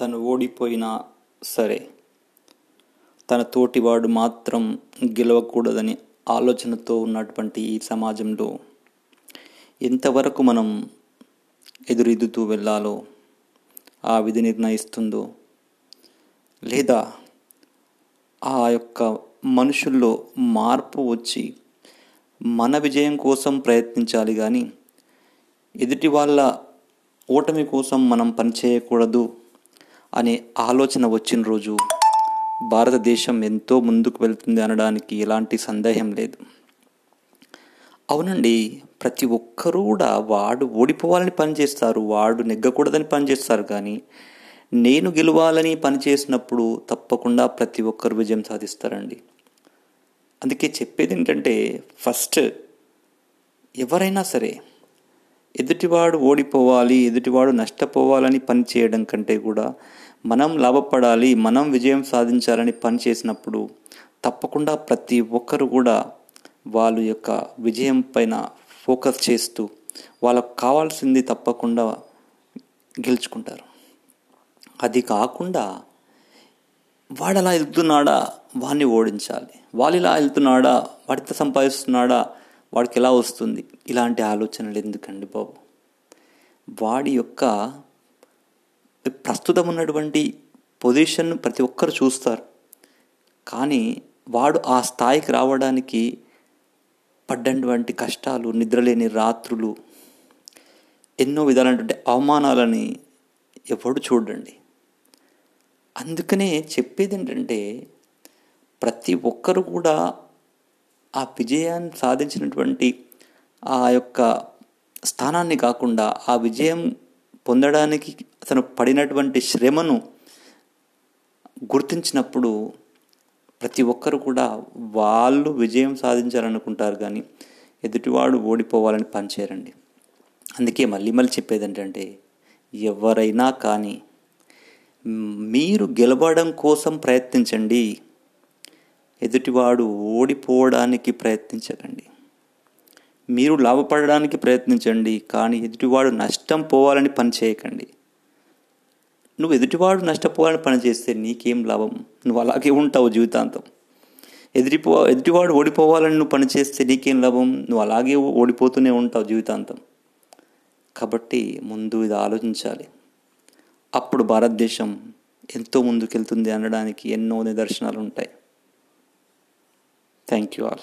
తను ఓడిపోయినా సరే తన తోటివాడు మాత్రం గెలవకూడదని ఆలోచనతో ఉన్నటువంటి ఈ సమాజంలో ఎంతవరకు మనం ఎదురెదుతూ వెళ్ళాలో ఆ విధి నిర్ణయిస్తుందో లేదా ఆ యొక్క మనుషుల్లో మార్పు వచ్చి మన విజయం కోసం ప్రయత్నించాలి కానీ ఎదుటి వాళ్ళ ఓటమి కోసం మనం పనిచేయకూడదు అనే ఆలోచన వచ్చిన రోజు భారతదేశం ఎంతో ముందుకు వెళ్తుంది అనడానికి ఎలాంటి సందేహం లేదు. అవునండి ప్రతి ఒక్కరూ కూడా వాడు ఓడిపోవాలని పనిచేస్తారు వాడు నెగ్గకూడదని పనిచేస్తారు కానీ నేను గెలవాలని పనిచేసినప్పుడు తప్పకుండా ప్రతి ఒక్కరు విజయం సాధిస్తారండి. అందుకే చెప్పేది ఏంటంటే ఫస్ట్ ఎవరైనా సరే ఎదుటివాడు ఓడిపోవాలి ఎదుటివాడు నష్టపోవాలని పని చేయడం కంటే కూడా మనం లాభపడాలి మనం విజయం సాధించాలని పని చేసినప్పుడు తప్పకుండా ప్రతి ఒక్కరు కూడా వాళ్ళ యొక్క విజయం పైన ఫోకస్ చేస్తూ వాళ్ళకు కావాల్సింది తప్పకుండా గెలుచుకుంటారు. అది కాకుండా వాడు అలా వెళ్తున్నాడా వాడిని ఓడించాలి. వాళ్ళు ఇలా వెళ్తున్నాడా వాడితో సంపాదిస్తున్నాడా? వాడికి ఎలా వస్తుంది? ఇలాంటి ఆలోచనలు ఎందుకండి బాబు? వాడి యొక్క ప్రస్తుతం ఉన్నటువంటి పొజిషన్ ప్రతి ఒక్కరు చూస్తారు. కానీ వాడు ఆ స్థాయికి రావడానికి పడ్డటువంటి కష్టాలు నిద్రలేని రాత్రులు ఎన్నో విధాలైనటువంటి అవమానాలని ఎవడు చూడండి. అందుకనే చెప్పేది ఏంటంటే ప్రతి ఒక్కరు కూడా ఆ విజయాన్ని సాధించినటువంటి ఆ యొక్క స్థానాన్ని కాకుండా ఆ విజయం పొందడానికి అతను పడినటువంటి శ్రమను గుర్తించినప్పుడు ప్రతి ఒక్కరు కూడా వాళ్ళు విజయం సాధించాలనుకుంటారు కానీ ఎదుటివాడు ఓడిపోవాలని పనిచేయరండి. అందుకే మళ్ళీ మళ్ళీ చెప్పేది ఏంటంటే ఎవరైనా కానీ మీరు గెలవడం కోసం ప్రయత్నించండి. ఎదుటివాడు ఓడిపోవడానికి ప్రయత్నించకండి. మీరు లాభపడడానికి ప్రయత్నించండి కానీ ఎదుటివాడు నష్టం పోవాలని పని చేయకండి. నువ్వు ఎదుటివాడు నష్టపోవాలని పని చేస్తే నీకేం లాభం? నువ్వు అలాగే ఉంటావు జీవితాంతం. ఎదుటిపో ఎదుటివాడు ఓడిపోవాలని నువ్వు పని చేస్తే నీకేం లాభం? నువ్వు అలాగే ఓడిపోతూనే ఉంటావు జీవితాంతం. కాబట్టి ముందు ఇది ఆలోచించాలి. అప్పుడు భారతదేశం ఎంతో ముందుకెళ్తుంది అనడానికి ఎన్నో నిదర్శనాలు ఉంటాయి Thank you all.